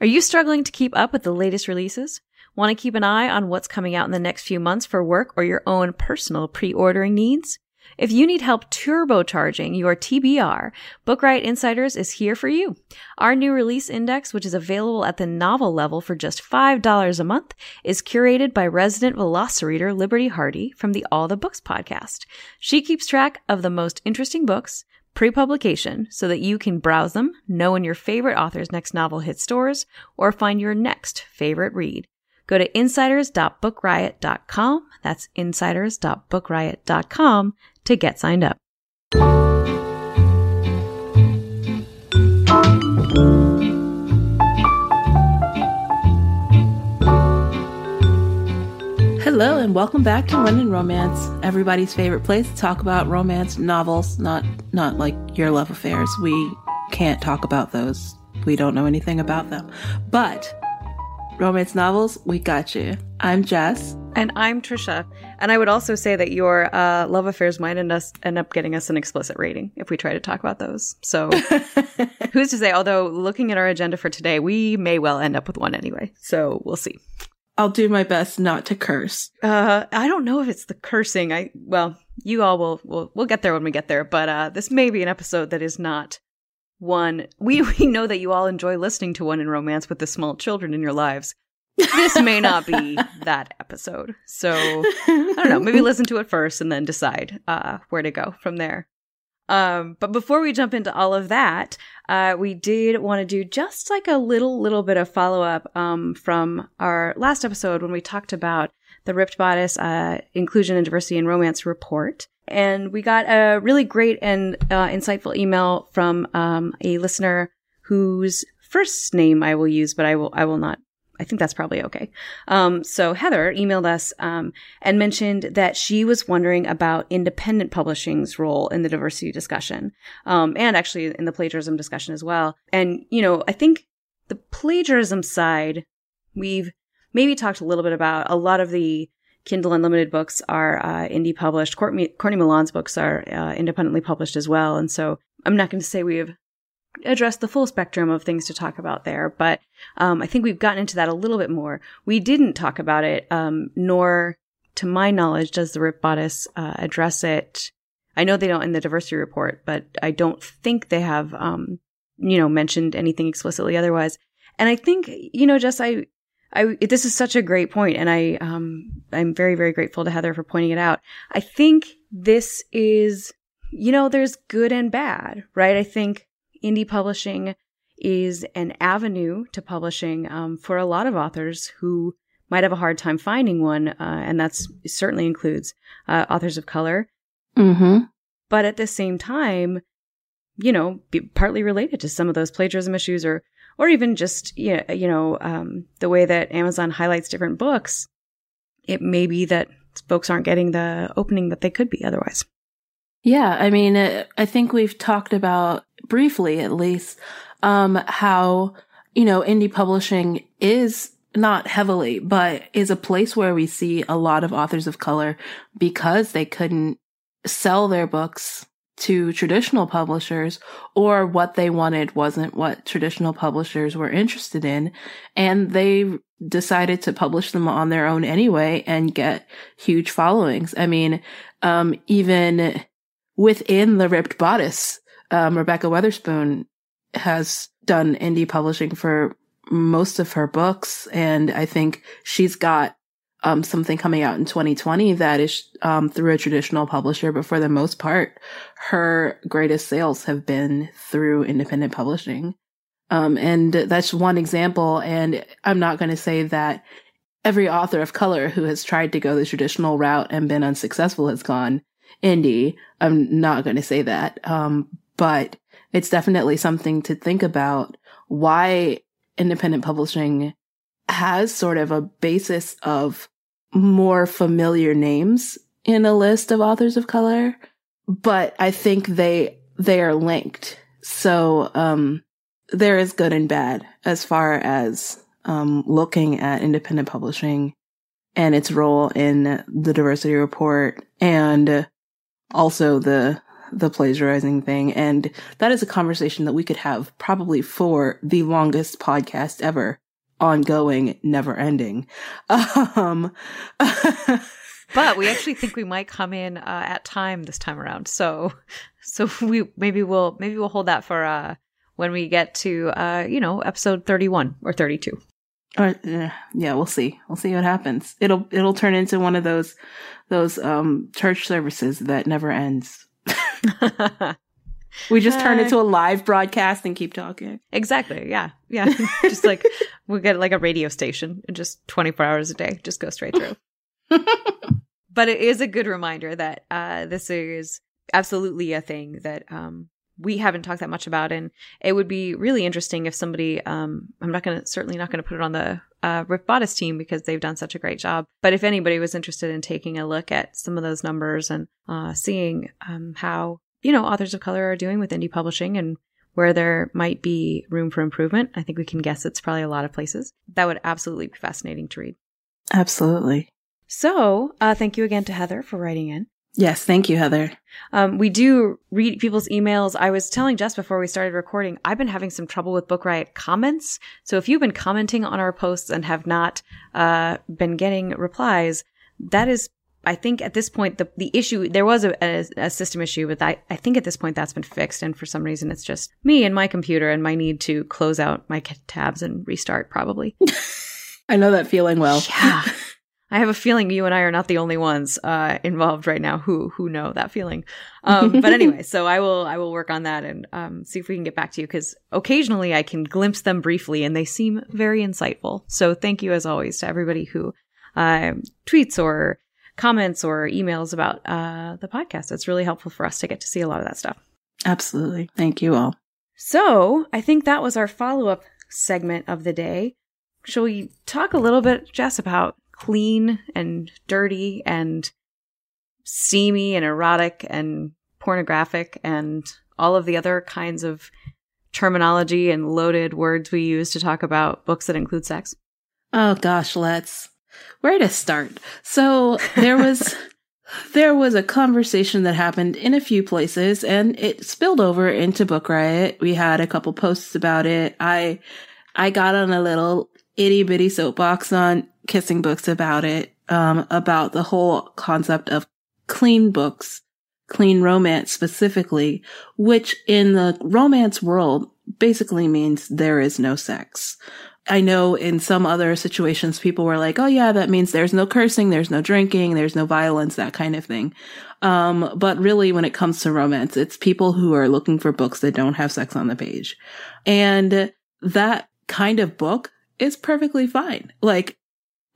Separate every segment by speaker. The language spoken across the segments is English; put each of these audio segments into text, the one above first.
Speaker 1: Are you struggling to keep up with the latest releases? Want to keep an eye on what's coming out in the next few months for work or your own personal pre-ordering needs? If you need help turbocharging your TBR, Book Riot Insiders is here for you. Our new release index, which is available at the novel level for just $5 a month, is curated by resident velocireader Liberty Hardy from the All the Books podcast. She keeps track of the most interesting books, pre-publication so that you can browse them, know when your favorite author's next novel hits stores, or find your next favorite read. Go to insiders.bookriot.com. That's insiders.bookriot.com to get signed up.
Speaker 2: Hello and welcome back to When in Romance, everybody's favorite place to talk about romance novels, not not like your love affairs. We can't talk about those. We don't know anything about them. But romance novels, we got you. I'm Jess.
Speaker 1: And I'm Trisha. And I would also say that your uh, love affairs might end, us, end up getting us an explicit rating if we try to talk about those. So who's to say? Although looking at our agenda for today, we may well end up with one anyway. So we'll see.
Speaker 2: I'll do my best not to curse.
Speaker 1: Uh, I don't know if it's the cursing. I well, you all will will we'll get there when we get there. But uh, this may be an episode that is not one. We we know that you all enjoy listening to When in Romance with the small children in your lives. This may not be that episode. So I don't know. Maybe listen to it first and then decide uh, where to go from there. Um, but before we jump into all of that, uh, we did want to do just like a little, little bit of follow up um, from our last episode when we talked about the Ripped Bodice uh, Inclusion and Diversity in Romance report. And we got a really great and uh, insightful email from um, a listener whose first name I will use, but I will I will not I think that's probably okay. Um, so Heather emailed us um, and mentioned that she was wondering about independent publishing's role in the diversity discussion, um, and actually in the plagiarism discussion as well. And you know, I think the plagiarism side we've maybe talked a little bit about. A lot of the Kindle Unlimited books are uh, indie published. Courtney, Courtney Milan's books are uh, independently published as well, and so I'm not going to say we have address the full spectrum of things to talk about there, but um, I think we've gotten into that a little bit more. We didn't talk about it, um, nor, to my knowledge, does the Ripped Bodice uh, address it. I know they don't in the diversity report, but I don't think they have, um, you know, mentioned anything explicitly otherwise. And I think, you know, just I, I, this is such a great point, and I, um, I'm very, very grateful to Heather for pointing it out. I think this is, you know, there's good and bad, right? I think indie publishing is an avenue to publishing um, for a lot of authors who might have a hard time finding one, uh, and that certainly includes uh, authors of color.
Speaker 2: Mm-hmm.
Speaker 1: But at the same time, you know, partly related to some of those plagiarism issues, or or even just you know, um, the way that Amazon highlights different books, it may be that folks aren't getting the opening that they could be otherwise.
Speaker 2: Yeah, I mean, uh, I think we've talked about briefly, at least, um, how you know indie publishing is not heavily, but is a place where we see a lot of authors of color because they couldn't sell their books to traditional publishers or what they wanted wasn't what traditional publishers were interested in. And they decided to publish them on their own anyway and get huge followings. I mean, um, even within the ripped bodice, um, Rebekah Weatherspoon has done indie publishing for most of her books. And I think she's got um, something coming out in 2020 that is um, through a traditional publisher, but for the most part, her greatest sales have been through independent publishing. Um, and that's one example. And I'm not going to say that every author of color who has tried to go the traditional route and been unsuccessful has gone indie. I'm not going to say that. Um, but it's definitely something to think about. Why independent publishing has sort of a basis of more familiar names in a list of authors of color, but I think they they are linked. So um, there is good and bad as far as um, looking at independent publishing and its role in the diversity report and also the the plagiarizing thing. And that is a conversation that we could have probably for the longest podcast ever, ongoing, never ending. Um,
Speaker 1: but we actually think we might come in uh, at time this time around. So, so we maybe we'll maybe we'll hold that for uh, when we get to uh, you know episode thirty one or thirty two.
Speaker 2: Uh, yeah, we'll see. We'll see what happens. It'll it'll turn into one of those those um church services that never ends. We just turn it to a live broadcast and keep talking.
Speaker 1: Exactly. Yeah. Yeah. just like we get like a radio station and just 24 hours a day, just go straight through. but it is a good reminder that uh, this is absolutely a thing that um, we haven't talked that much about. And it would be really interesting if somebody, um, I'm not going to, certainly not going to put it on the uh, Ripped Bodice team because they've done such a great job. But if anybody was interested in taking a look at some of those numbers and uh, seeing um, how, you know, authors of color are doing with indie publishing and where there might be room for improvement, I think we can guess it's probably a lot of places. That would absolutely be fascinating to read.
Speaker 2: Absolutely.
Speaker 1: So, uh, thank you again to Heather for writing in.
Speaker 2: Yes, thank you, Heather.
Speaker 1: Um, we do read people's emails. I was telling Jess before we started recording, I've been having some trouble with Book Riot comments. So if you've been commenting on our posts and have not uh, been getting replies, that is, I think at this point, the, the issue, there was a, a, a system issue, but I, I think at this point that's been fixed. And for some reason, it's just me and my computer and my need to close out my tabs and restart probably.
Speaker 2: I know that feeling well.
Speaker 1: Yeah. I have a feeling you and I are not the only ones uh, involved right now who who know that feeling. Um, but anyway, so I will I will work on that and um, see if we can get back to you because occasionally I can glimpse them briefly and they seem very insightful. So thank you as always to everybody who uh, tweets or comments or emails about uh, the podcast. It's really helpful for us to get to see a lot of that stuff.
Speaker 2: Absolutely, thank you all.
Speaker 1: So I think that was our follow up segment of the day. Shall we talk a little bit, Jess, about clean and dirty and steamy and erotic and pornographic and all of the other kinds of terminology and loaded words we use to talk about books that include sex?
Speaker 2: Oh gosh, let's. Where to start? So there was there was a conversation that happened in a few places and it spilled over into Book Riot. We had a couple posts about it. I I got on a little itty bitty soapbox on kissing books about it, um, about the whole concept of clean books, clean romance specifically, which in the romance world basically means there is no sex. I know in some other situations, people were like, Oh yeah, that means there's no cursing, there's no drinking, there's no violence, that kind of thing. Um, but really when it comes to romance, it's people who are looking for books that don't have sex on the page. And that kind of book is perfectly fine. Like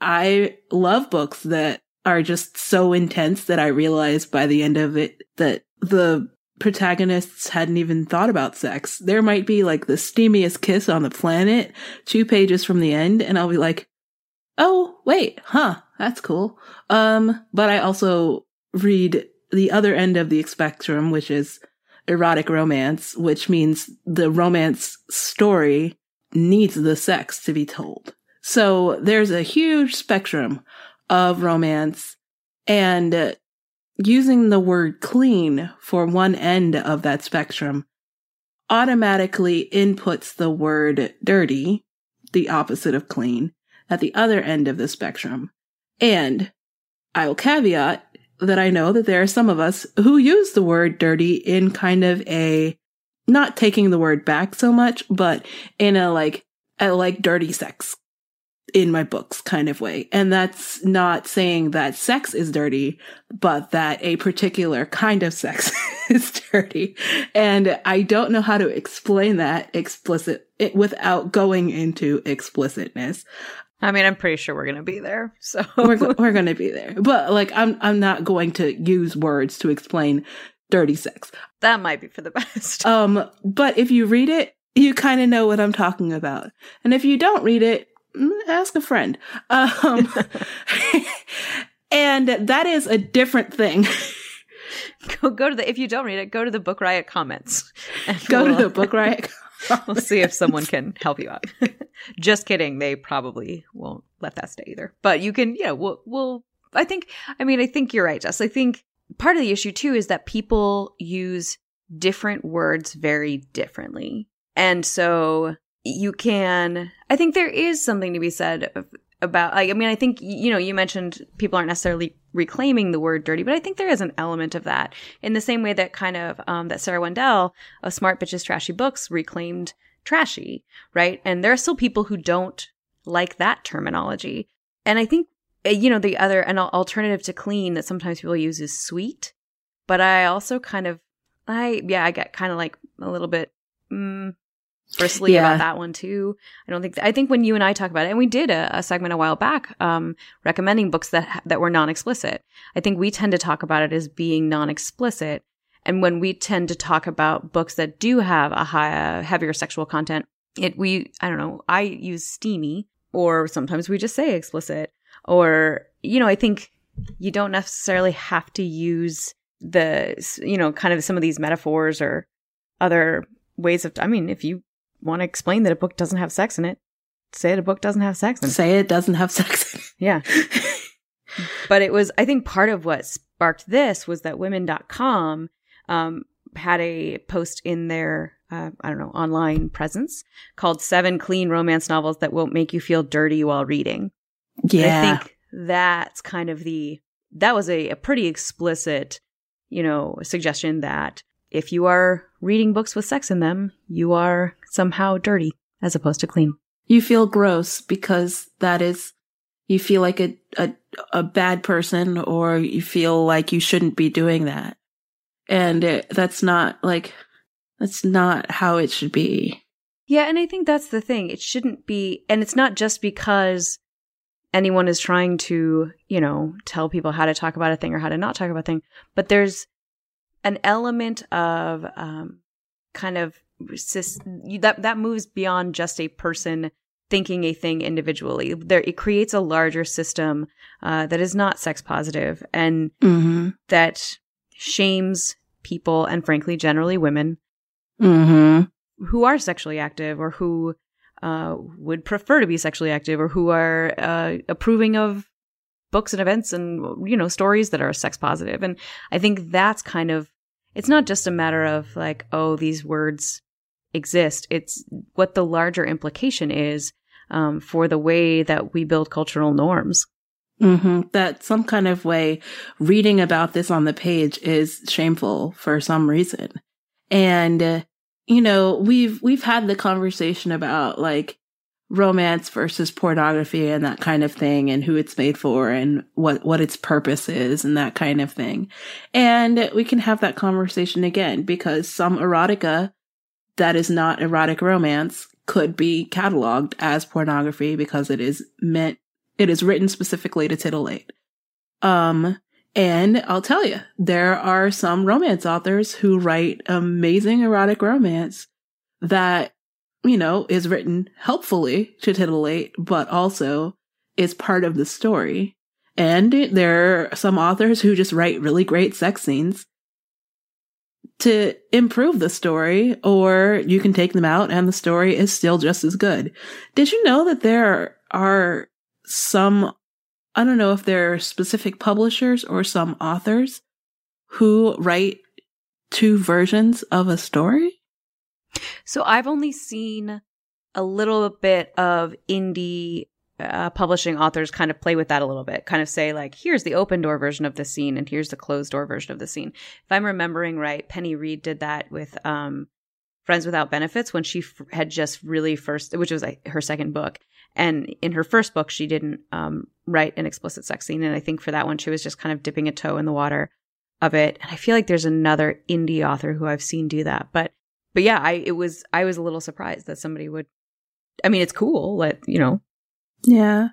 Speaker 2: I love books that are just so intense that I realized by the end of it that the protagonists hadn't even thought about sex. There might be like the steamiest kiss on the planet, two pages from the end, and I'll be like, oh, wait, huh, that's cool. Um, but I also read the other end of the spectrum, which is erotic romance, which means the romance story needs the sex to be told. So there's a huge spectrum of romance and uh, using the word clean for one end of that spectrum automatically inputs the word dirty, the opposite of clean, at the other end of the spectrum. And I will caveat that I know that there are some of us who use the word dirty in kind of a not taking the word back so much, but in a like a like dirty sex in my books kind of way. And that's not saying that sex is dirty, but that a particular kind of sex is dirty. And I don't know how to explain that explicit without going into explicitness.
Speaker 1: I mean, I'm pretty sure we're going to be there. So
Speaker 2: we're, we're going to be there, but like, I'm, I'm not going to use words to explain dirty sex.
Speaker 1: That might be for the best.
Speaker 2: Um, but if you read it, you kind of know what I'm talking about. And if you don't read it, ask a friend. Um, and that is a different thing.
Speaker 1: go go to the if you don't read it, go to the Book Riot comments.
Speaker 2: Go we'll, to the Book Riot.
Speaker 1: we'll see if someone can help you out. Just kidding. They probably won't let that stay either. But you can, yeah, we'll, we'll, I think, I mean, I think you're right, Jess. I think part of the issue too is that people use different words very differently. And so you can, I think there is something to be said about, like, I mean, I think, you know, you mentioned people aren't necessarily reclaiming the word dirty, but I think there is an element of that in the same way that kind of, um, that Sarah Wendell of Smart Bitches Trashy Books reclaimed trashy, right? And there are still people who don't like that terminology. And I think, eh, you know, the other, an alternative to clean that sometimes people use is sweet. But I also kind of, I, yeah, I get kind of like a little bit, mm, bristly yeah. about that one too. I don't think, th- I think when you and I talk about it, and we did a, a segment a while back, um, recommending books that, that were non-explicit. I think we tend to talk about it as being non-explicit. And when we tend to talk about books that do have a high, heavier sexual content, it, we, I don't know, I use steamy or sometimes we just say explicit or you know i think you don't necessarily have to use the you know kind of some of these metaphors or other ways of i mean if you want to explain that a book doesn't have sex in it say it a book doesn't have sex in it
Speaker 2: say it doesn't have sex
Speaker 1: yeah but it was i think part of what sparked this was that women.com um, had a post in their uh, I don't know, online presence called Seven Clean Romance Novels That Won't Make You Feel Dirty While Reading.
Speaker 2: Yeah.
Speaker 1: And I think that's kind of the, that was a, a pretty explicit, you know, suggestion that if you are reading books with sex in them, you are somehow dirty as opposed to clean.
Speaker 2: You feel gross because that is, you feel like a, a, a bad person or you feel like you shouldn't be doing that. And it, that's not like, that's not how it should be.
Speaker 1: Yeah, and I think that's the thing. It shouldn't be, and it's not just because anyone is trying to, you know, tell people how to talk about a thing or how to not talk about a thing, but there's an element of um, kind of that that moves beyond just a person thinking a thing individually. There, it creates a larger system uh, that is not sex positive and mm-hmm. that shames people and frankly, generally women
Speaker 2: mm-hmm.
Speaker 1: who are sexually active or who uh, would prefer to be sexually active or who are uh, approving of books and events and you know stories that are sex positive. positive and i think that's kind of it's not just a matter of like oh these words exist it's what the larger implication is um, for the way that we build cultural norms
Speaker 2: mm-hmm. that some kind of way reading about this on the page is shameful for some reason and, uh, you know, we've, we've had the conversation about like romance versus pornography and that kind of thing and who it's made for and what, what its purpose is and that kind of thing. And we can have that conversation again because some erotica that is not erotic romance could be cataloged as pornography because it is meant, it is written specifically to titillate. Um, and I'll tell you, there are some romance authors who write amazing erotic romance that, you know, is written helpfully to titillate, but also is part of the story. And there are some authors who just write really great sex scenes to improve the story, or you can take them out and the story is still just as good. Did you know that there are some I don't know if there are specific publishers or some authors who write two versions of a story.
Speaker 1: So I've only seen a little bit of indie uh, publishing authors kind of play with that a little bit, kind of say like, here's the open door version of the scene and here's the closed door version of the scene. If I'm remembering right, Penny Reid did that with um, Friends Without Benefits when she f- had just really first, which was like her second book, and in her first book, she didn't um, write an explicit sex scene. And I think for that one, she was just kind of dipping a toe in the water of it. And I feel like there's another indie author who I've seen do that. But, but yeah, I, it was, I was a little surprised that somebody would, I mean, it's cool, let, you know.
Speaker 2: Yeah.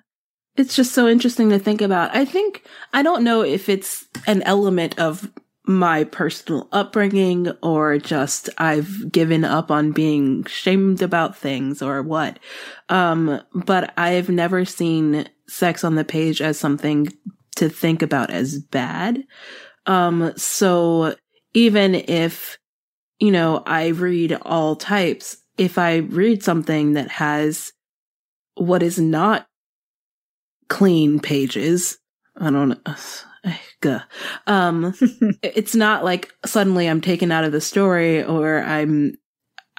Speaker 2: It's just so interesting to think about. I think, I don't know if it's an element of my personal upbringing or just I've given up on being shamed about things or what. Um, but I've never seen sex on the page as something to think about as bad. Um, so even if, you know, I read all types, if I read something that has what is not clean pages, I don't know. Um, it's not like suddenly I'm taken out of the story or I'm,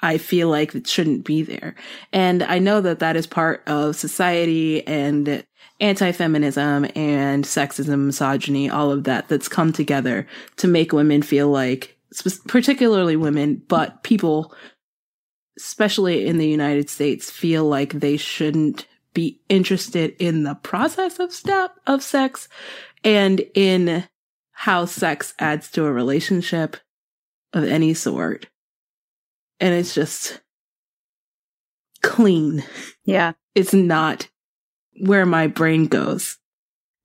Speaker 2: I feel like it shouldn't be there. And I know that that is part of society and anti-feminism and sexism, misogyny, all of that that's come together to make women feel like, particularly women, but people, especially in the United States, feel like they shouldn't be interested in the process of step of sex and in how sex adds to a relationship of any sort. And it's just clean.
Speaker 1: Yeah.
Speaker 2: It's not where my brain goes.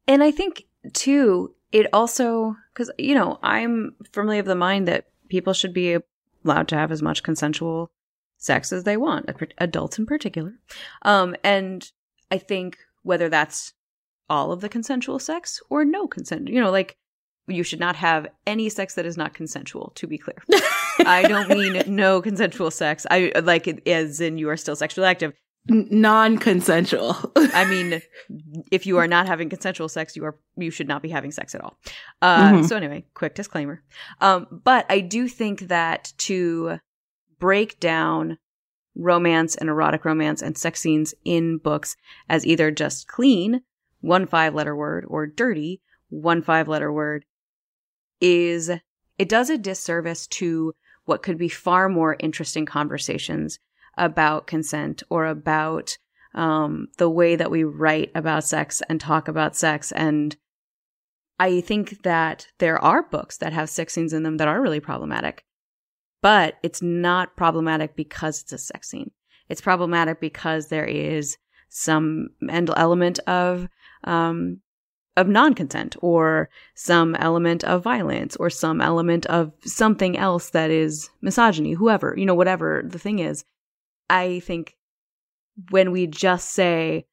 Speaker 1: And I think too, it also, cause, you know, I'm firmly of the mind that people should be allowed to have as much consensual sex as they want, adults in particular. Um, and I think whether that's all of the consensual sex or no consent. You know, like you should not have any sex that is not consensual, to be clear. I don't mean no consensual sex. I like as in you are still sexually active.
Speaker 2: Non-consensual.
Speaker 1: I mean, if you are not having consensual sex, you are you should not be having sex at all. Uh, mm-hmm. So anyway, quick disclaimer. Um, but I do think that to break down romance and erotic romance and sex scenes in books as either just clean one five letter word, or dirty, one five letter word, is it does a disservice to what could be far more interesting conversations about consent or about um, the way that we write about sex and talk about sex. And I think that there are books that have sex scenes in them that are really problematic, but it's not problematic because it's a sex scene. It's problematic because there is some element of um, of non-consent or some element of violence or some element of something else that is misogyny, whoever, you know, whatever the thing is. I think when we just say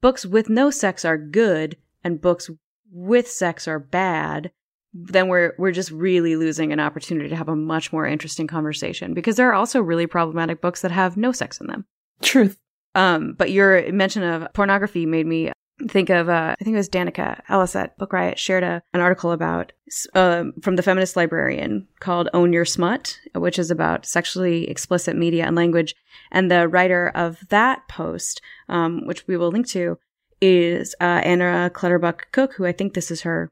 Speaker 1: books with no sex are good and books with sex are bad, then we're we're just really losing an opportunity to have a much more interesting conversation because there are also really problematic books that have no sex in them.
Speaker 2: Truth.
Speaker 1: Um, but your mention of pornography made me think of uh, I think it was Danika Ellis at Book Riot shared a, an article about uh, from the feminist librarian called "Own Your Smut," which is about sexually explicit media and language. And the writer of that post, um, which we will link to, is uh, Anna Clutterbuck Cook, who I think this is her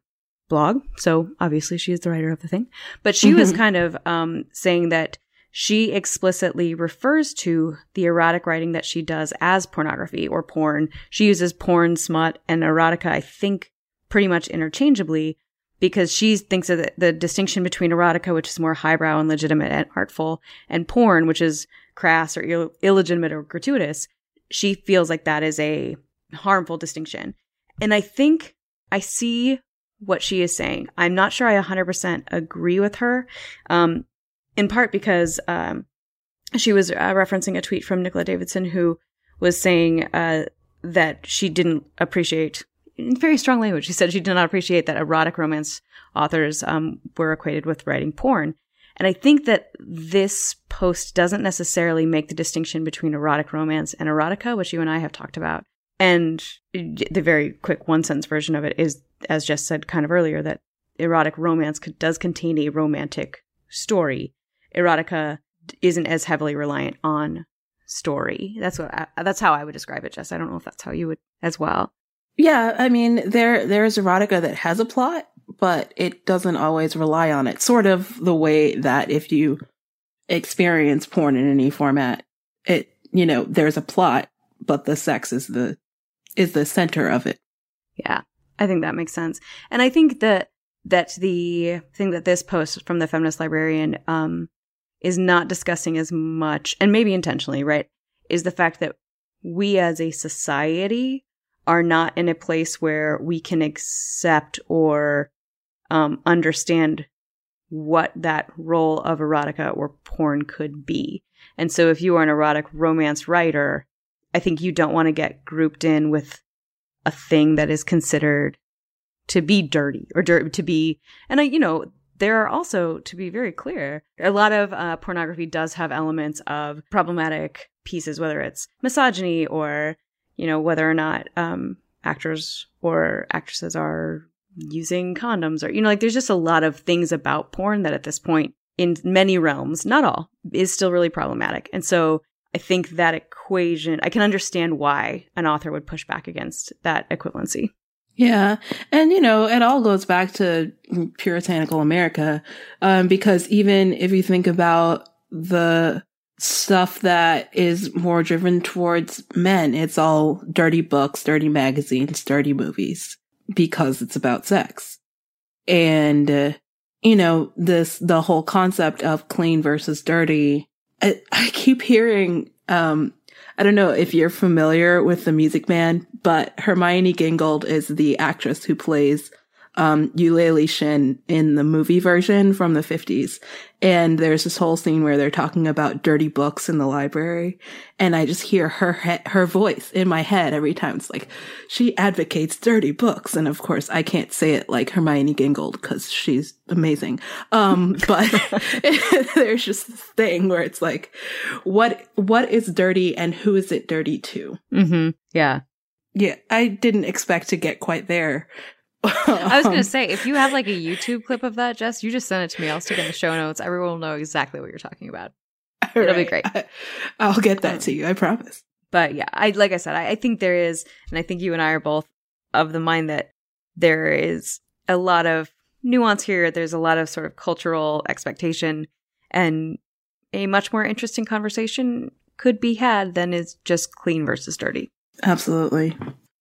Speaker 1: blog. So obviously she is the writer of the thing. But she mm-hmm. was kind of um, saying that she explicitly refers to the erotic writing that she does as pornography or porn. She uses porn, smut, and erotica, I think, pretty much interchangeably because she thinks of the, the distinction between erotica, which is more highbrow and legitimate and artful, and porn, which is crass or Ill- illegitimate or gratuitous. She feels like that is a harmful distinction. And I think I see what she is saying. I'm not sure I 100% agree with her. Um, in part because um, she was uh, referencing a tweet from Nicola Davidson who was saying uh, that she didn't appreciate, in very strong language, she said she did not appreciate that erotic romance authors um, were equated with writing porn. And I think that this post doesn't necessarily make the distinction between erotic romance and erotica, which you and I have talked about. And the very quick one sentence version of it is, as Jess said kind of earlier, that erotic romance does contain a romantic story erotica isn't as heavily reliant on story. That's what I, that's how I would describe it, Jess. I don't know if that's how you would as well.
Speaker 2: Yeah, I mean there there's erotica that has a plot, but it doesn't always rely on it. Sort of the way that if you experience porn in any format, it you know, there's a plot, but the sex is the is the center of it.
Speaker 1: Yeah. I think that makes sense. And I think that that the thing that this post from the feminist librarian um is not discussing as much, and maybe intentionally, right? Is the fact that we as a society are not in a place where we can accept or um, understand what that role of erotica or porn could be. And so if you are an erotic romance writer, I think you don't want to get grouped in with a thing that is considered to be dirty or dirt to be and I you know there are also to be very clear a lot of uh, pornography does have elements of problematic pieces whether it's misogyny or you know whether or not um, actors or actresses are using condoms or you know like there's just a lot of things about porn that at this point in many realms not all is still really problematic. And so i think that equation i can understand why an author would push back against that equivalency
Speaker 2: yeah. And, you know, it all goes back to puritanical America. Um, because even if you think about the stuff that is more driven towards men, it's all dirty books, dirty magazines, dirty movies because it's about sex. And, uh, you know, this, the whole concept of clean versus dirty. I, I keep hearing, um, I don't know if you're familiar with the Music Man, but Hermione Gingold is the actress who plays um, Eulalie Shinn in the movie version from the 50s. And there's this whole scene where they're talking about dirty books in the library. And I just hear her, he- her voice in my head every time. It's like, she advocates dirty books. And of course, I can't say it like Hermione Gingold because she's amazing. Um, but there's just this thing where it's like, what, what is dirty and who is it dirty to?
Speaker 1: Mm-hmm. Yeah.
Speaker 2: Yeah. I didn't expect to get quite there
Speaker 1: I was gonna say, if you have like a YouTube clip of that, Jess, you just send it to me. I'll stick it in the show notes. Everyone will know exactly what you're talking about. It'll right. be great.
Speaker 2: I, will get that um, to you. I promise.
Speaker 1: But yeah, I like I said, I, I think there is, and I think you and I are both of the mind that there is a lot of nuance here. There's a lot of sort of cultural expectation, and a much more interesting conversation could be had than is just clean versus dirty.
Speaker 2: Absolutely.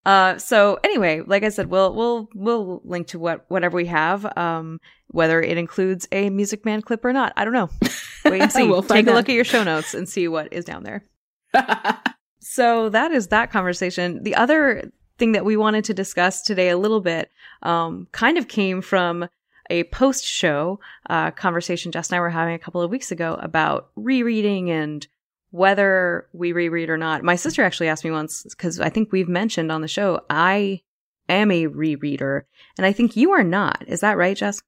Speaker 1: Uh, so anyway, like I said, we'll we'll we'll link to what whatever we have. Um, whether it includes a Music Man clip or not, I don't know. Wait and see. we'll Take a out. look at your show notes and see what is down there. so that is that conversation. The other thing that we wanted to discuss today a little bit, um, kind of came from a post show uh, conversation Jess and I were having a couple of weeks ago about rereading and whether we reread or not. My sister actually asked me once, because I think we've mentioned on the show, I am a rereader, and I think you are not. Is that right, Jess?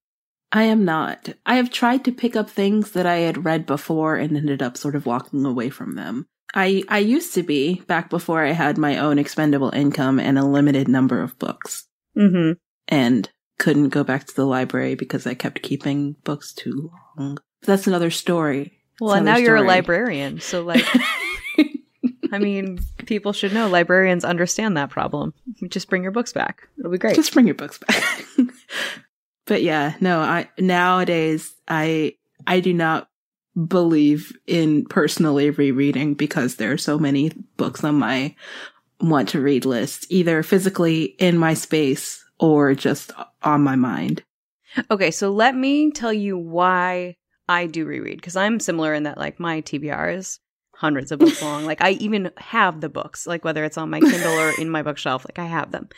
Speaker 2: I am not. I have tried to pick up things that I had read before and ended up sort of walking away from them. I, I used to be back before I had my own expendable income and a limited number of books.
Speaker 1: Mm-hmm.
Speaker 2: And couldn't go back to the library because I kept keeping books too long. That's another story.
Speaker 1: Well, and now story. you're a librarian, so like, I mean, people should know librarians understand that problem. Just bring your books back; it'll be great.
Speaker 2: Just bring your books back. but yeah, no, I nowadays I I do not believe in personally rereading because there are so many books on my want to read list, either physically in my space or just on my mind.
Speaker 1: Okay, so let me tell you why I do reread because I'm similar in that like my TBR is hundreds of books long. Like I even have the books, like whether it's on my Kindle or in my bookshelf, like I have them.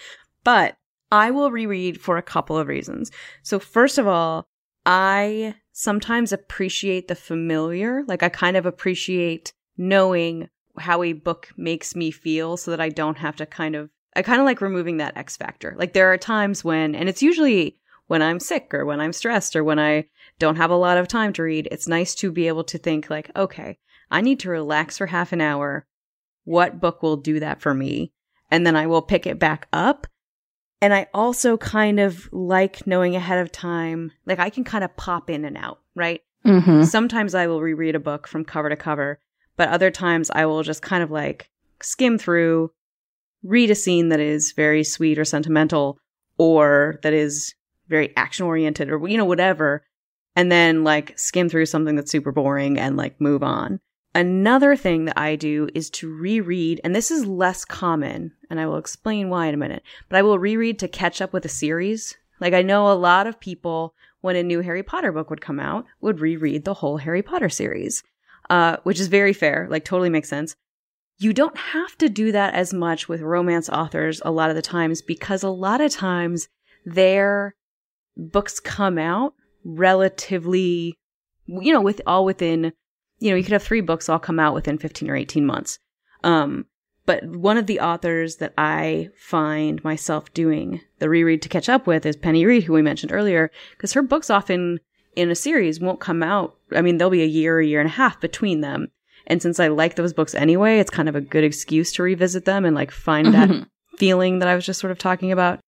Speaker 1: But I will reread for a couple of reasons. So first of all, I sometimes appreciate the familiar. Like I kind of appreciate knowing how a book makes me feel so that I don't have to kind of I kind of like removing that X factor. Like there are times when and it's usually when I'm sick or when I'm stressed or when I don't have a lot of time to read, it's nice to be able to think like, okay, I need to relax for half an hour. What book will do that for me? And then I will pick it back up. And I also kind of like knowing ahead of time, like I can kind of pop in and out, right?
Speaker 2: Mm-hmm.
Speaker 1: Sometimes I will reread a book from cover to cover, but other times I will just kind of like skim through, read a scene that is very sweet or sentimental or that is very action oriented or, you know, whatever and then like skim through something that's super boring and like move on. Another thing that I do is to reread, and this is less common, and I will explain why in a minute, but I will reread to catch up with a series. Like I know a lot of people, when a new Harry Potter book would come out, would reread the whole Harry Potter series, uh, which is very fair, like totally makes sense. You don't have to do that as much with romance authors a lot of the times because a lot of times their books come out relatively, you know, with all within, you know, you could have three books all come out within 15 or 18 months. Um, but one of the authors that I find myself doing the reread to catch up with is Penny Reid, who we mentioned earlier, because her books often in a series won't come out. I mean, there'll be a year, a year and a half between them. And since I like those books anyway, it's kind of a good excuse to revisit them and like find that feeling that I was just sort of talking about.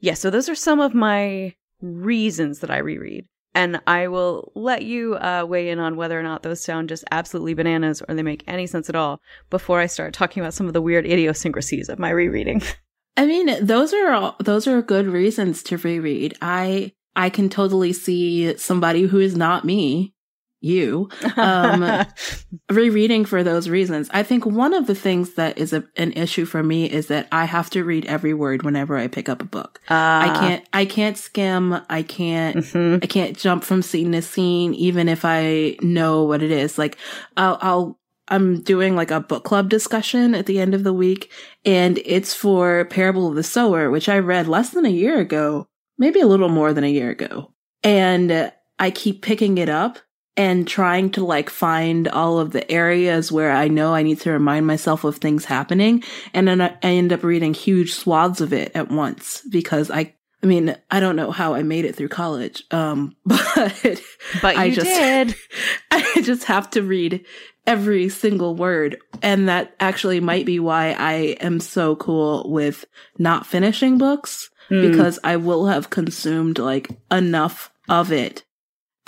Speaker 1: Yeah, so those are some of my reasons that I reread. And I will let you uh, weigh in on whether or not those sound just absolutely bananas or they make any sense at all before I start talking about some of the weird idiosyncrasies of my rereading.
Speaker 2: I mean, those are all, those are good reasons to reread. I I can totally see somebody who is not me you um, rereading for those reasons. I think one of the things that is a, an issue for me is that I have to read every word whenever I pick up a book. Uh, I ah. can't, I can't skim. I can't, mm-hmm. I can't jump from scene to scene, even if I know what it is. Like I'll, I'll I'm doing like a book club discussion at the end of the week and it's for Parable of the Sower, which I read less than a year ago, maybe a little more than a year ago. And I keep picking it up and trying to like find all of the areas where I know I need to remind myself of things happening. And then I end up reading huge swaths of it at once because I, I mean, I don't know how I made it through college. Um, but,
Speaker 1: but I just, did.
Speaker 2: I just have to read every single word. And that actually might be why I am so cool with not finishing books mm. because I will have consumed like enough of it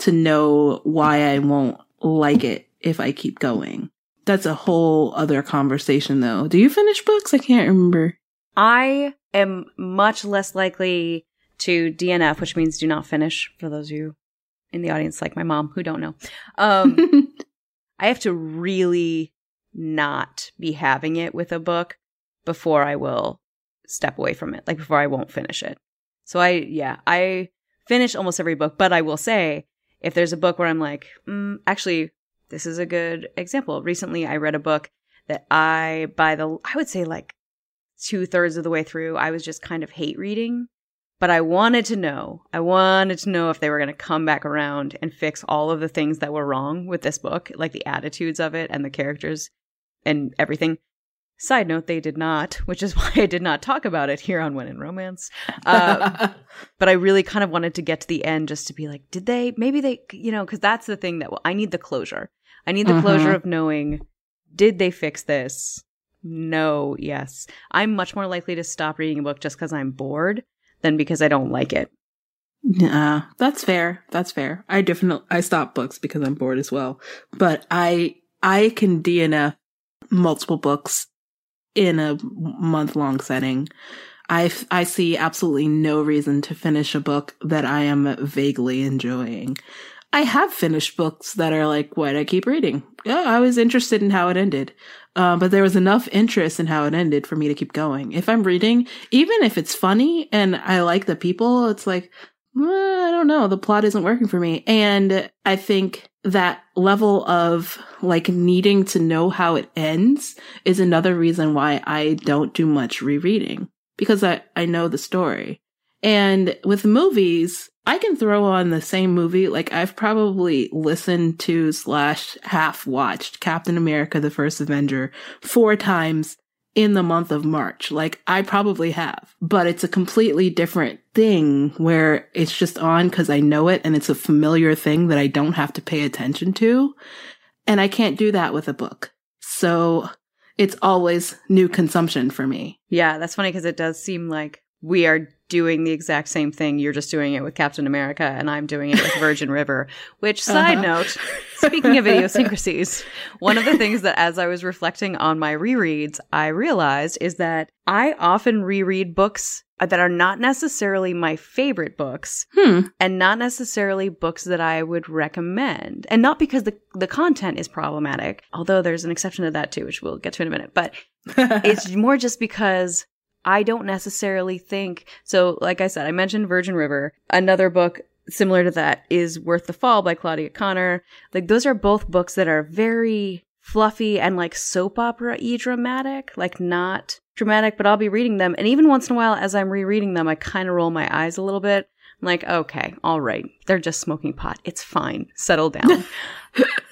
Speaker 2: to know why I won't like it if I keep going. That's a whole other conversation though. Do you finish books? I can't remember.
Speaker 1: I am much less likely to DNF, which means do not finish for those of you in the audience like my mom who don't know. Um, I have to really not be having it with a book before I will step away from it, like before I won't finish it. So I, yeah, I finish almost every book, but I will say if there's a book where I'm like, mm, actually, this is a good example. Recently, I read a book that I, by the, I would say like two thirds of the way through, I was just kind of hate reading. But I wanted to know, I wanted to know if they were going to come back around and fix all of the things that were wrong with this book, like the attitudes of it and the characters and everything. Side note, they did not, which is why I did not talk about it here on When in Romance. Uh, but I really kind of wanted to get to the end just to be like, did they, maybe they, you know, because that's the thing that well, I need the closure. I need the mm-hmm. closure of knowing, did they fix this? No, yes. I'm much more likely to stop reading a book just because I'm bored than because I don't like it.
Speaker 2: Yeah, that's fair. That's fair. I definitely, I stop books because I'm bored as well. But I, I can DNF multiple books in a month long setting. I, I see absolutely no reason to finish a book that I am vaguely enjoying. I have finished books that are like, why'd I keep reading? I was interested in how it ended. Uh, but there was enough interest in how it ended for me to keep going. If I'm reading, even if it's funny and I like the people, it's like, well, I don't know. The plot isn't working for me. And I think that level of like needing to know how it ends is another reason why I don't do much rereading because I, I know the story. And with movies, I can throw on the same movie. Like I've probably listened to slash half watched Captain America, the first Avenger four times in the month of March. Like I probably have, but it's a completely different thing where it's just on because I know it and it's a familiar thing that I don't have to pay attention to. And I can't do that with a book. So it's always new consumption for me.
Speaker 1: Yeah, that's funny because it does seem like we are doing the exact same thing. You're just doing it with Captain America, and I'm doing it with Virgin River. Which, side uh-huh. note, speaking of idiosyncrasies, one of the things that as I was reflecting on my rereads, I realized is that I often reread books that are not necessarily my favorite books
Speaker 2: hmm.
Speaker 1: and not necessarily books that I would recommend. And not because the, the content is problematic, although there's an exception to that too, which we'll get to in a minute. But it's more just because I don't necessarily think so. Like I said, I mentioned Virgin River. Another book similar to that is Worth the Fall by Claudia Connor. Like those are both books that are very fluffy and like soap opera y dramatic, like not dramatic, but I'll be reading them. And even once in a while, as I'm rereading them, I kind of roll my eyes a little bit. I'm like, okay, all right. They're just smoking pot. It's fine. Settle down.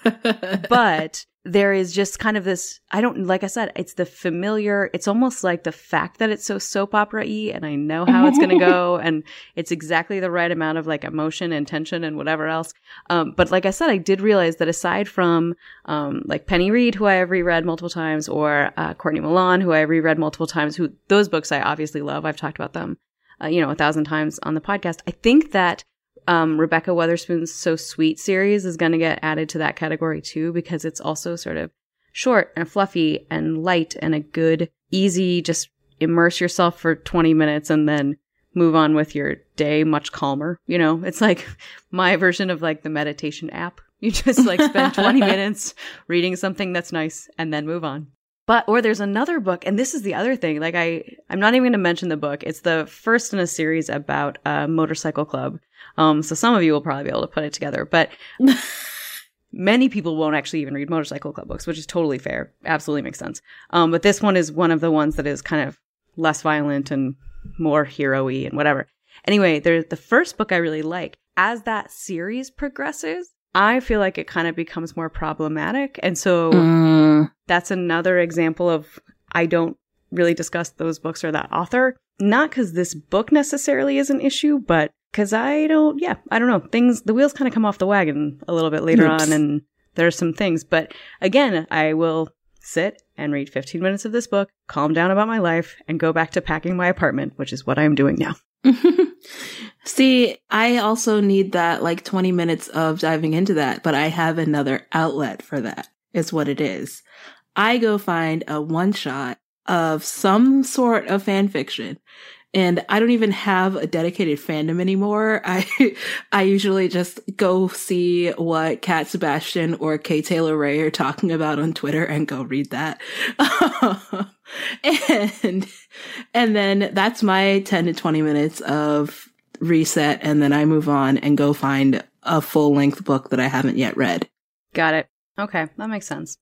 Speaker 1: but there is just kind of this I don't like I said, it's the familiar, it's almost like the fact that it's so soap opera y and I know how it's gonna go and it's exactly the right amount of like emotion and tension and whatever else. Um, but like I said, I did realize that aside from um, like Penny Reid, who I have reread multiple times, or uh, Courtney Milan, who I reread multiple times, who those books I obviously love. I've talked about them, uh, you know, a thousand times on the podcast. I think that um, Rebekah Weatherspoon's So Sweet series is going to get added to that category too, because it's also sort of short and fluffy and light and a good, easy, just immerse yourself for 20 minutes and then move on with your day much calmer. You know, it's like my version of like the meditation app. You just like spend 20 minutes reading something that's nice and then move on. But or there's another book, and this is the other thing. Like I, I'm not even going to mention the book. It's the first in a series about a motorcycle club. Um, so some of you will probably be able to put it together, but many people won't actually even read motorcycle club books, which is totally fair. Absolutely makes sense. Um, but this one is one of the ones that is kind of less violent and more hero-y and whatever. Anyway, there's the first book I really like. As that series progresses, I feel like it kind of becomes more problematic. And so
Speaker 2: Mm.
Speaker 1: that's another example of I don't really discuss those books or that author. Not because this book necessarily is an issue, but because I don't, yeah, I don't know. Things, the wheels kind of come off the wagon a little bit later
Speaker 2: Oops.
Speaker 1: on, and there are some things. But again, I will sit and read 15 minutes of this book, calm down about my life, and go back to packing my apartment, which is what I'm doing now.
Speaker 2: See, I also need that like 20 minutes of diving into that, but I have another outlet for that, is what it is. I go find a one shot of some sort of fan fiction. And I don't even have a dedicated fandom anymore. I I usually just go see what Cat Sebastian or Kay Taylor Ray are talking about on Twitter and go read that. and and then that's my 10 to 20 minutes of reset and then I move on and go find a full length book that I haven't yet read.
Speaker 1: Got it. Okay, that makes sense.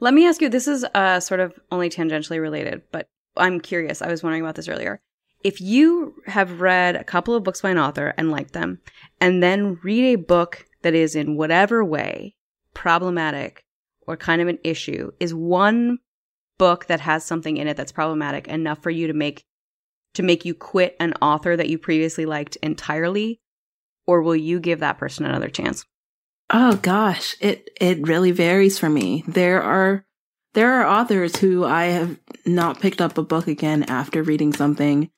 Speaker 1: Let me ask you this is uh, sort of only tangentially related, but I'm curious. I was wondering about this earlier. If you have read a couple of books by an author and liked them, and then read a book that is in whatever way problematic or kind of an issue, is one book that has something in it that's problematic enough for you to make to make you quit an author that you previously liked entirely, or will you give that person another chance?
Speaker 2: Oh gosh, it it really varies for me. There are there are authors who I have not picked up a book again after reading something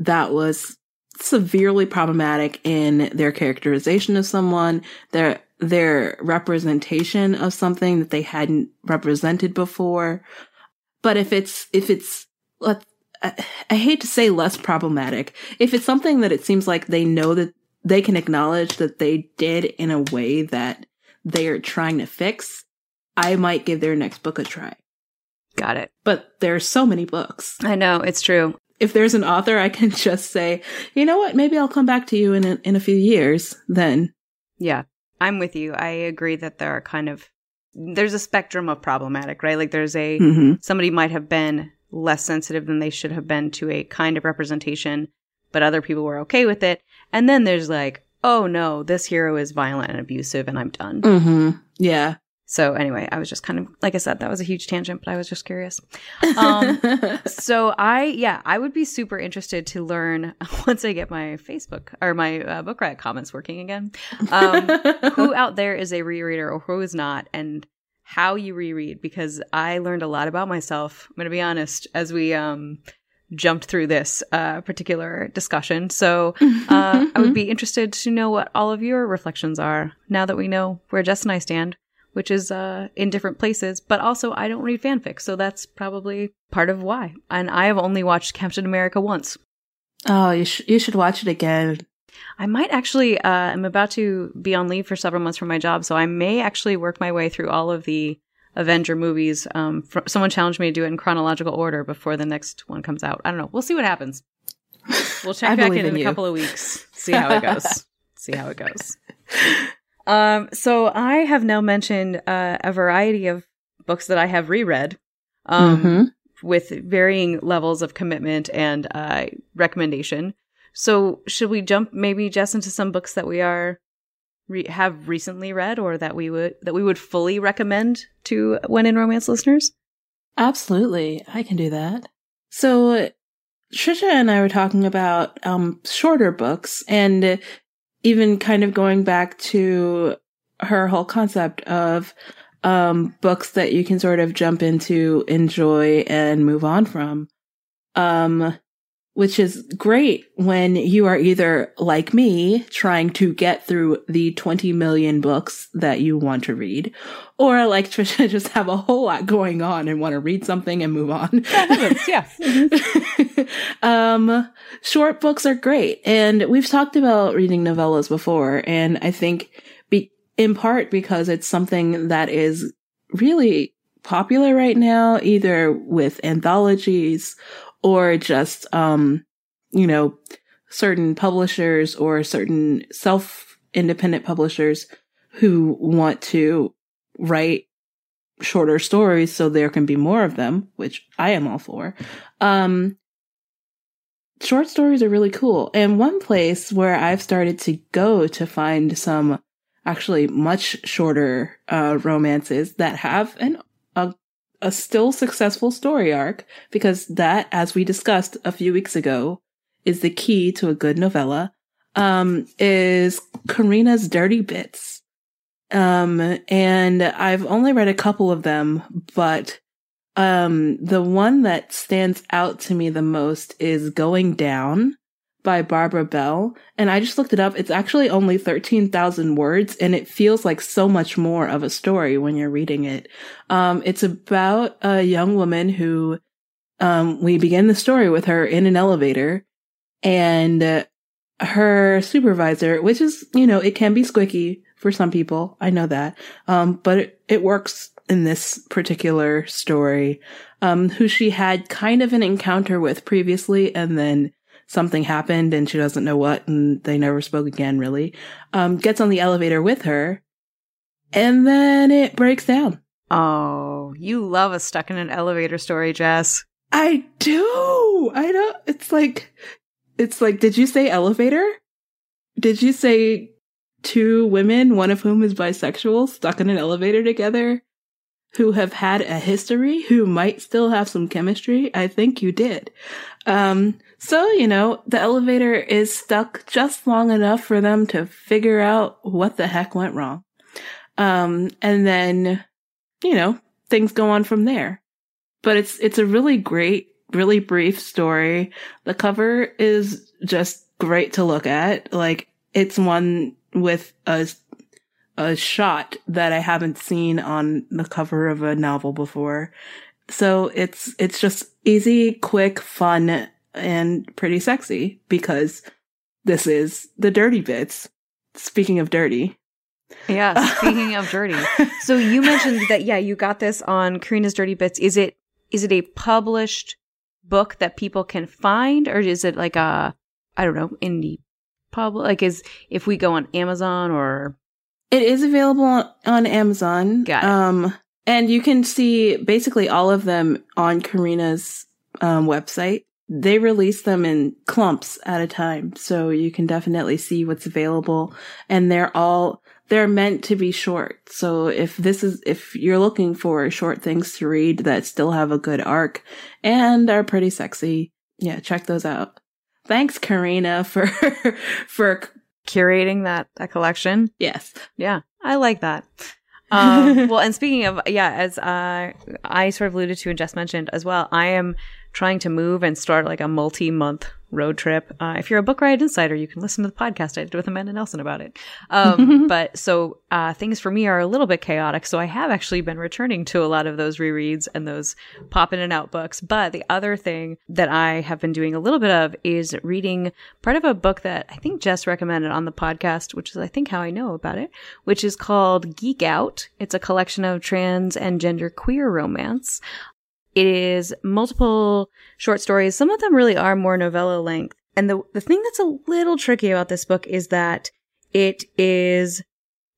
Speaker 2: that was severely problematic in their characterization of someone, their their representation of something that they hadn't represented before. But if it's if it's let I, I hate to say less problematic, if it's something that it seems like they know that they can acknowledge that they did in a way that they are trying to fix, I might give their next book a try.
Speaker 1: Got it.
Speaker 2: But there's so many books.
Speaker 1: I know it's true.
Speaker 2: If there's an author, I can just say, you know what, maybe I'll come back to you in a, in a few years then.
Speaker 1: Yeah, I'm with you. I agree that there are kind of there's a spectrum of problematic, right? Like there's a
Speaker 2: hmm
Speaker 1: somebody might have been less sensitive than they should have been to a kind of representation, but other people were okay with it. And then there's like, oh no, this hero is violent and abusive and I'm done.
Speaker 2: hmm Yeah.
Speaker 1: So anyway, I was just kind of like I said, that was a huge tangent, but I was just curious. Um, so I, yeah, I would be super interested to learn once I get my Facebook or my uh, Book Riot comments working again. Um, who out there is a rereader or who is not, and how you reread? Because I learned a lot about myself. I'm to be honest as we um, jumped through this uh, particular discussion. So uh, I would be interested to know what all of your reflections are now that we know where Jess and I stand which is uh, in different places. But also, I don't read fanfic, so that's probably part of why. And I have only watched Captain America once.
Speaker 2: oh, you, sh- you should watch it again.
Speaker 1: I might actually. Uh, I'm about to be on leave for several months from my job, so I may actually work my way through all of the Avenger movies. Um, fr- someone challenged me to do it in chronological order before the next one comes out. I don't know. We'll see what happens. We'll check back in in
Speaker 2: in
Speaker 1: a couple of weeks. See how it goes. see how it goes. Um, so I have now mentioned uh, a variety of books that I have reread, um,
Speaker 2: Mhm.
Speaker 1: with varying levels of commitment and uh, recommendation. So should we jump maybe just into some books that we are re- have recently read or that we would that we would fully recommend to when in romance listeners?
Speaker 2: Absolutely. I can do that. So Trisha and I were talking about um shorter books and even kind of going back to her whole concept of um books that you can sort of jump into, enjoy and move on from. Um which is great when you are either like me trying to get through the 20 million books that you want to read or like Trisha just have a whole lot going on and want to read something and move on.
Speaker 1: yeah.
Speaker 2: um short books are great and we've talked about reading novellas before and I think be- in part because it's something that is really popular right now either with anthologies or just, um, you know, certain publishers or certain self independent publishers who want to write shorter stories so there can be more of them, which I am all for. Um, short stories are really cool. And one place where I've started to go to find some actually much shorter uh, romances that have an a still successful story arc because that, as we discussed a few weeks ago, is the key to a good novella. Um, is Carina's Dirty Bits. Um, and I've only read a couple of them, but, um, the one that stands out to me the most is Going Down by Barbara Bell. And I just looked it up. It's actually only 13,000 words and it feels like so much more of a story when you're reading it. Um, it's about a young woman who, um, we begin the story with her in an elevator and uh, her supervisor, which is, you know, it can be squicky for some people. I know that. Um, but it, it works in this particular story, um, who she had kind of an encounter with previously and then something happened and she doesn't know what and they never spoke again really, um, gets on the elevator with her and then it breaks down.
Speaker 1: Oh, you love a stuck in an elevator story, Jess.
Speaker 2: I do. I don't, it's like, it's like, did you say elevator? Did you say two women, one of whom is bisexual, stuck in an elevator together? who have had a history who might still have some chemistry. I think you did. Um, so, you know, the elevator is stuck just long enough for them to figure out what the heck went wrong. Um, and then, you know, things go on from there. But it's, it's a really great, really brief story. The cover is just great to look at. Like, it's one with a a shot that I haven't seen on the cover of a novel before. So it's, it's just easy, quick, fun, and pretty sexy because this is the dirty bits. Speaking of dirty.
Speaker 1: Yeah, speaking of dirty. So you mentioned that yeah, you got this on Carina's Dirty Bits. Is it is it a published book that people can find or is it like a I don't know, indie pub like is if we go on Amazon or
Speaker 2: it is available on Amazon.
Speaker 1: Got it.
Speaker 2: Um, and you can see basically all of them on Carina's um, website. They release them in clumps at a time, so you can definitely see what's available. And they're all they're meant to be short. So if this is if you're looking for short things to read that still have a good arc and are pretty sexy, yeah, check those out. Thanks, Carina, for for
Speaker 1: curating that that collection.
Speaker 2: Yes.
Speaker 1: Yeah, I like that. Um, well, and speaking of, yeah, as uh, I sort of alluded to and just mentioned as well, I am trying to move and start like a multi month road trip. Uh, if you're a book riot insider, you can listen to the podcast I did with Amanda Nelson about it. Um, but so uh, things for me are a little bit chaotic. So I have actually been returning to a lot of those rereads and those pop in and out books. But the other thing that I have been doing a little bit of is reading part of a book that I think Jess recommended on the podcast, which is I think how I know about it, which is called Geek Out. It's a collection of trans and gender queer romance. It is multiple short stories. Some of them really are more novella length. And the, the thing that's a little tricky about this book is that it is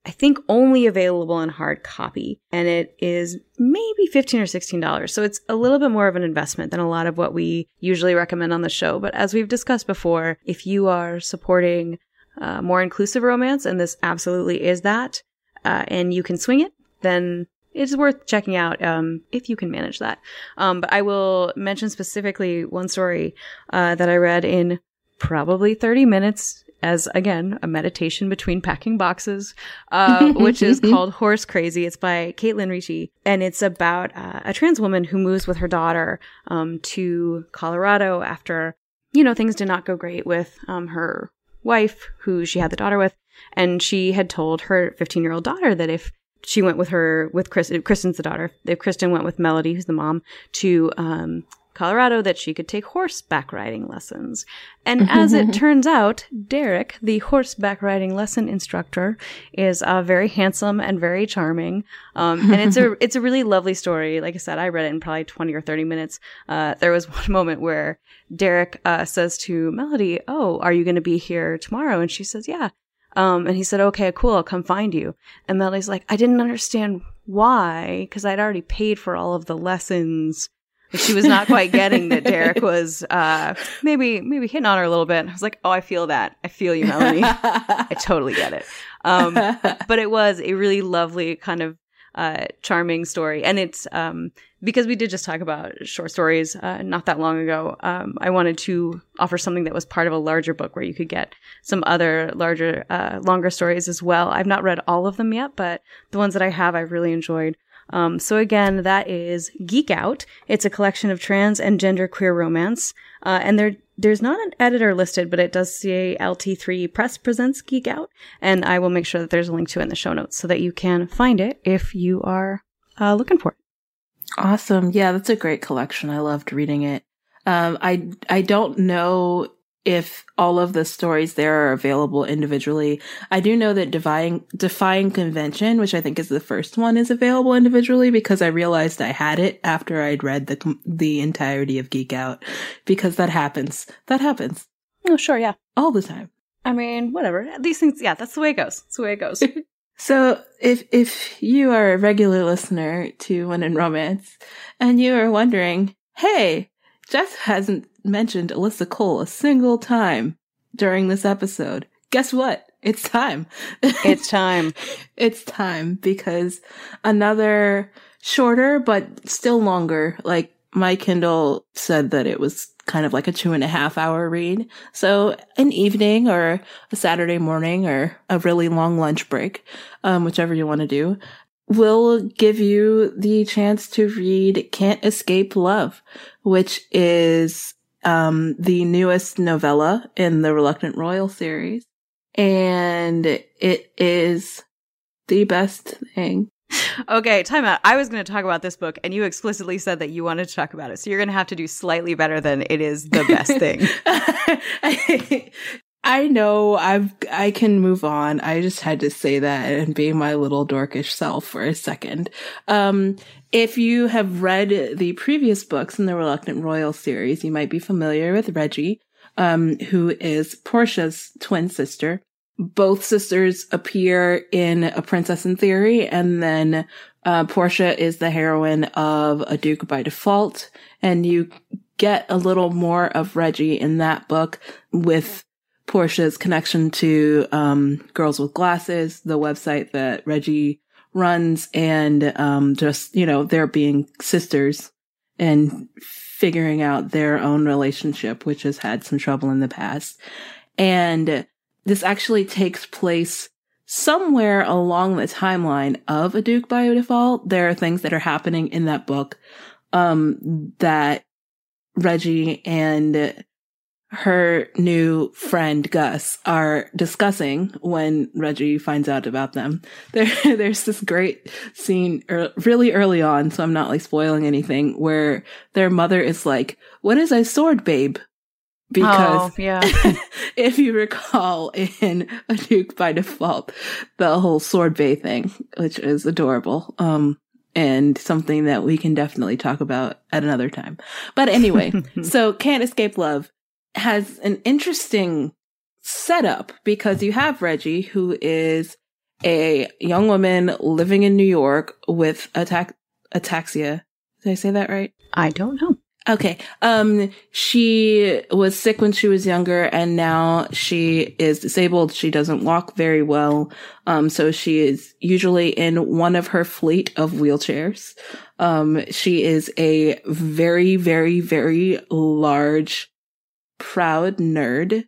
Speaker 1: I think only available in hard copy and it is maybe 15 or 16 dollars. So it's a little bit more of an investment than a lot of what we usually recommend on the show. But as we've discussed before, if you are supporting uh, more inclusive romance, and this absolutely is that, uh, and you can swing it, then it's worth checking out um, if you can manage that. Um, but I will mention specifically one story uh, that I read in probably 30 minutes as again a meditation between packing boxes, uh, which is called Horse Crazy. It's by Caitlin Ricci, and it's about uh, a trans woman who moves with her daughter um, to Colorado after you know things did not go great with um, her wife, who she had the daughter with, and she had told her 15 year old daughter that if she went with her with Chris, Kristen's the daughter. If Kristen went with Melody, who's the mom, to um, Colorado that she could take horseback riding lessons. And as it turns out, Derek, the horseback riding lesson instructor, is uh, very handsome and very charming. Um, and it's a it's a really lovely story. Like I said, I read it in probably twenty or thirty minutes. Uh, there was one moment where Derek uh, says to Melody, "Oh, are you going to be here tomorrow?" And she says, "Yeah." Um, and he said, "Okay, cool. I'll come find you." And Melody's like, "I didn't understand why, because I'd already paid for all of the lessons." she was not quite getting that Derek was uh, maybe maybe hitting on her a little bit. I was like, oh, I feel that. I feel you, Melanie. I totally get it. Um, but it was a really lovely kind of uh, charming story, and it's um, because we did just talk about short stories uh, not that long ago. Um, I wanted to offer something that was part of a larger book where you could get some other larger, uh, longer stories as well. I've not read all of them yet, but the ones that I have, I've really enjoyed. Um, so again, that is Geek Out. It's a collection of trans and gender queer romance. Uh, and there, there's not an editor listed, but it does say LT3 Press presents Geek Out. And I will make sure that there's a link to it in the show notes so that you can find it if you are uh, looking for it.
Speaker 2: Awesome. Yeah, that's a great collection. I loved reading it. Um, I, I don't know if all of the stories there are available individually. I do know that Defying, Defying Convention, which I think is the first one, is available individually because I realized I had it after I'd read the, the entirety of Geek Out because that happens. That happens.
Speaker 1: Oh, sure. Yeah.
Speaker 2: All the time.
Speaker 1: I mean, whatever. These things, yeah, that's the way it goes. That's the way it goes.
Speaker 2: so if, if you are a regular listener to When in Romance and you are wondering, hey, Jess hasn't mentioned Alyssa Cole a single time during this episode. Guess what? It's time.
Speaker 1: It's time.
Speaker 2: it's time because another shorter but still longer, like my Kindle said that it was kind of like a two and a half hour read. So an evening or a Saturday morning or a really long lunch break, um, whichever you want to do, will give you the chance to read Can't Escape Love, which is um, the newest novella in the Reluctant Royal series. And it is the best thing.
Speaker 1: Okay, time out. I was going to talk about this book, and you explicitly said that you wanted to talk about it. So you're going to have to do slightly better than it is the best thing.
Speaker 2: I know I've, I can move on. I just had to say that and be my little dorkish self for a second. Um, if you have read the previous books in the Reluctant Royal series, you might be familiar with Reggie, um, who is Portia's twin sister. Both sisters appear in A Princess in Theory, and then uh, Portia is the heroine of A Duke by Default, and you get a little more of Reggie in that book with Portia's connection to um, Girls with Glasses, the website that Reggie runs, and um, just you know they're being sisters and figuring out their own relationship, which has had some trouble in the past. And this actually takes place somewhere along the timeline of a Duke by default. There are things that are happening in that book um, that Reggie and her new friend Gus are discussing when Reggie finds out about them. There, there's this great scene er, really early on, so I'm not like spoiling anything, where their mother is like, "What is a sword, babe?" Because
Speaker 1: oh, yeah.
Speaker 2: if you recall in A Duke by Default, the whole sword bay thing, which is adorable. Um, and something that we can definitely talk about at another time. But anyway, so Can't Escape Love has an interesting setup because you have Reggie, who is a young woman living in New York with atax- ataxia. Did I say that right?
Speaker 1: I don't know.
Speaker 2: Okay. Um, she was sick when she was younger and now she is disabled. She doesn't walk very well. Um, so she is usually in one of her fleet of wheelchairs. Um, she is a very, very, very large, proud nerd.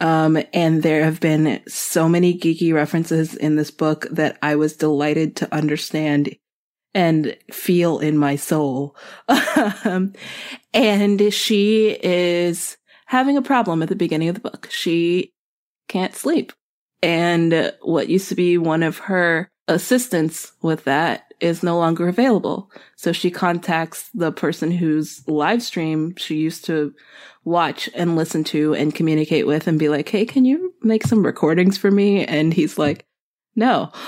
Speaker 2: Um, and there have been so many geeky references in this book that I was delighted to understand and feel in my soul. um, and she is having a problem at the beginning of the book. She can't sleep. And what used to be one of her assistants with that is no longer available. So she contacts the person whose live stream she used to watch and listen to and communicate with and be like, Hey, can you make some recordings for me? And he's like, no.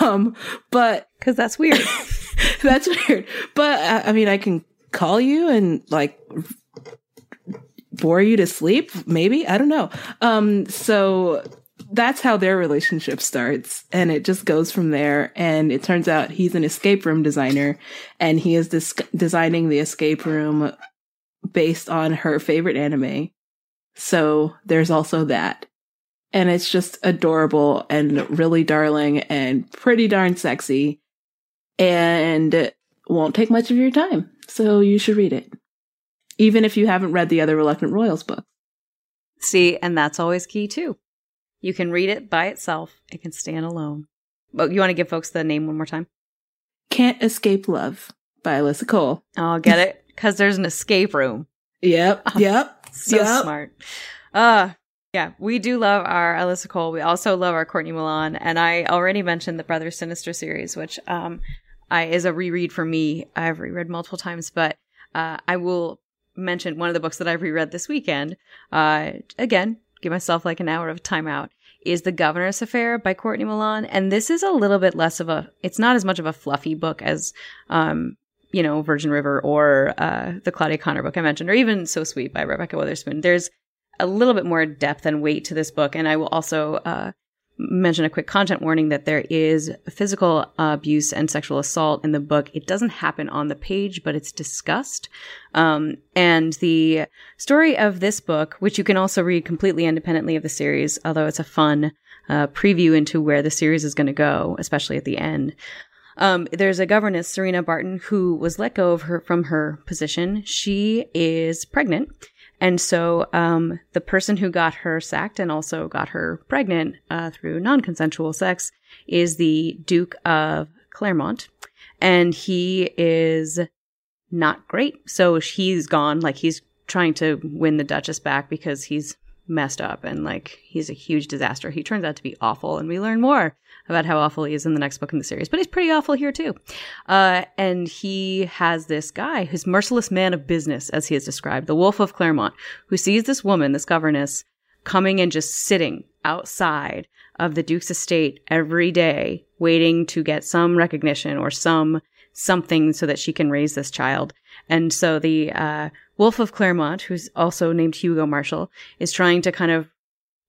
Speaker 2: Um, but
Speaker 1: cause that's weird.
Speaker 2: That's weird. But uh, I mean, I can call you and like bore you to sleep. Maybe. I don't know. Um, so that's how their relationship starts. And it just goes from there. And it turns out he's an escape room designer and he is dis- designing the escape room based on her favorite anime. So there's also that. And it's just adorable and really darling and pretty darn sexy and won't take much of your time. So you should read it. Even if you haven't read the other Reluctant Royals book.
Speaker 1: See, and that's always key too. You can read it by itself. It can stand alone. But you want to give folks the name one more time?
Speaker 2: Can't Escape Love by Alyssa Cole.
Speaker 1: Oh, get it? Because there's an escape room.
Speaker 2: Yep. Yep.
Speaker 1: so
Speaker 2: yep.
Speaker 1: smart. Uh yeah, we do love our Alyssa Cole. We also love our Courtney Milan. And I already mentioned the Brothers Sinister series, which um I, is a reread for me. I've reread multiple times, but uh, I will mention one of the books that I've reread this weekend. Uh, again, give myself like an hour of time out. Is The Governess Affair by Courtney Milan. And this is a little bit less of a, it's not as much of a fluffy book as, um, you know, Virgin River or uh, the Claudia Connor book I mentioned, or even So Sweet by Rebekah Weatherspoon. There's a little bit more depth and weight to this book. And I will also uh, mention a quick content warning that there is physical abuse and sexual assault in the book. It doesn't happen on the page, but it's discussed. Um, and the story of this book, which you can also read completely independently of the series, although it's a fun uh, preview into where the series is going to go, especially at the end. Um, there's a governess, Serena Barton, who was let go of her from her position. She is pregnant and so um, the person who got her sacked and also got her pregnant uh, through non consensual sex is the Duke of Clermont. And he is not great. So he's gone. Like he's trying to win the Duchess back because he's messed up and like he's a huge disaster. He turns out to be awful. And we learn more about how awful he is in the next book in the series, but he's pretty awful here too. Uh, and he has this guy, his merciless man of business, as he is described, the Wolf of Clermont, who sees this woman, this governess, coming and just sitting outside of the Duke's estate every day, waiting to get some recognition or some something so that she can raise this child. And so the uh, Wolf of Clermont, who's also named Hugo Marshall, is trying to kind of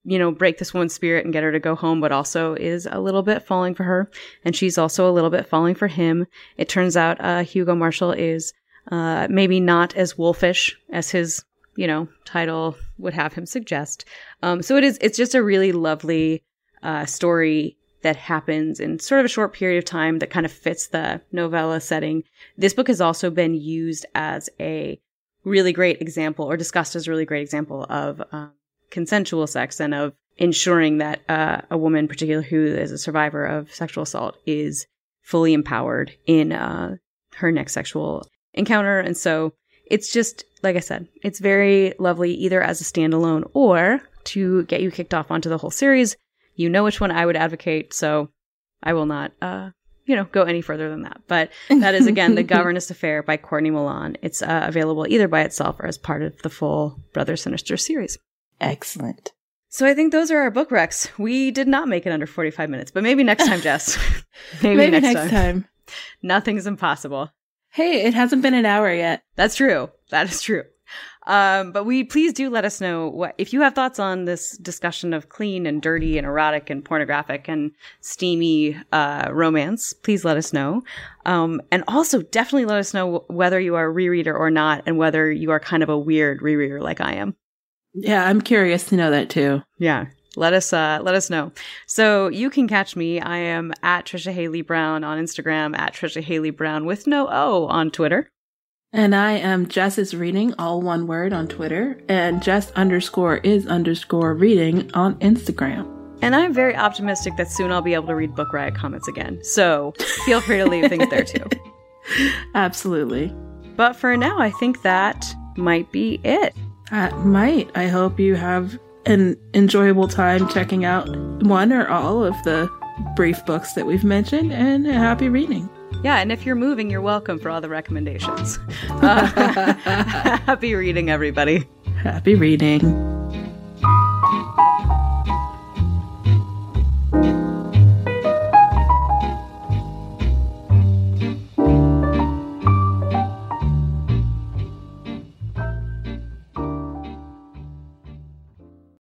Speaker 1: you know, break this woman's spirit and get her to go home, but also is a little bit falling for her. And she's also a little bit falling for him. It turns out, uh, Hugo Marshall is, uh, maybe not as wolfish as his, you know, title would have him suggest. Um, so it is, it's just a really lovely, uh, story that happens in sort of a short period of time that kind of fits the novella setting. This book has also been used as a really great example or discussed as a really great example of, um, consensual sex and of ensuring that uh, a woman, particularly who is a survivor of sexual assault, is fully empowered in uh, her next sexual encounter. And so it's just, like I said, it's very lovely either as a standalone or to get you kicked off onto the whole series. You know which one I would advocate, so I will not, uh, you know, go any further than that. But that is again the Governess Affair by Courtney Milan. It's uh, available either by itself or as part of the full Brother Sinister series.
Speaker 3: Excellent.
Speaker 1: So I think those are our book recs. We did not make it under 45 minutes, but maybe next time, Jess.
Speaker 2: maybe, maybe, next, next time. time.
Speaker 1: Nothing's impossible.
Speaker 2: Hey, it hasn't been an hour yet.
Speaker 1: That's true. That is true. Um, but we please do let us know what if you have thoughts on this discussion of clean and dirty and erotic and pornographic and steamy uh, romance. Please let us know. Um, and also definitely let us know whether you are a rereader or not, and whether you are kind of a weird rereader like I am.
Speaker 2: Yeah, I'm curious to know that too.
Speaker 1: Yeah. Let us uh let us know. So you can catch me. I am at Trisha Haley Brown on Instagram, at Trisha Haley Brown with no O on Twitter.
Speaker 2: And I am Jess is reading, all one word on Twitter, and Jess underscore is underscore reading on Instagram.
Speaker 1: And I'm very optimistic that soon I'll be able to read Book Riot comments again. So feel free to leave things there too.
Speaker 2: Absolutely.
Speaker 1: But for now, I think that might be it.
Speaker 2: That might. I hope you have an enjoyable time checking out one or all of the brief books that we've mentioned, and happy reading.
Speaker 1: Yeah, and if you're moving, you're welcome for all the recommendations. Uh, happy reading, everybody.
Speaker 2: Happy reading.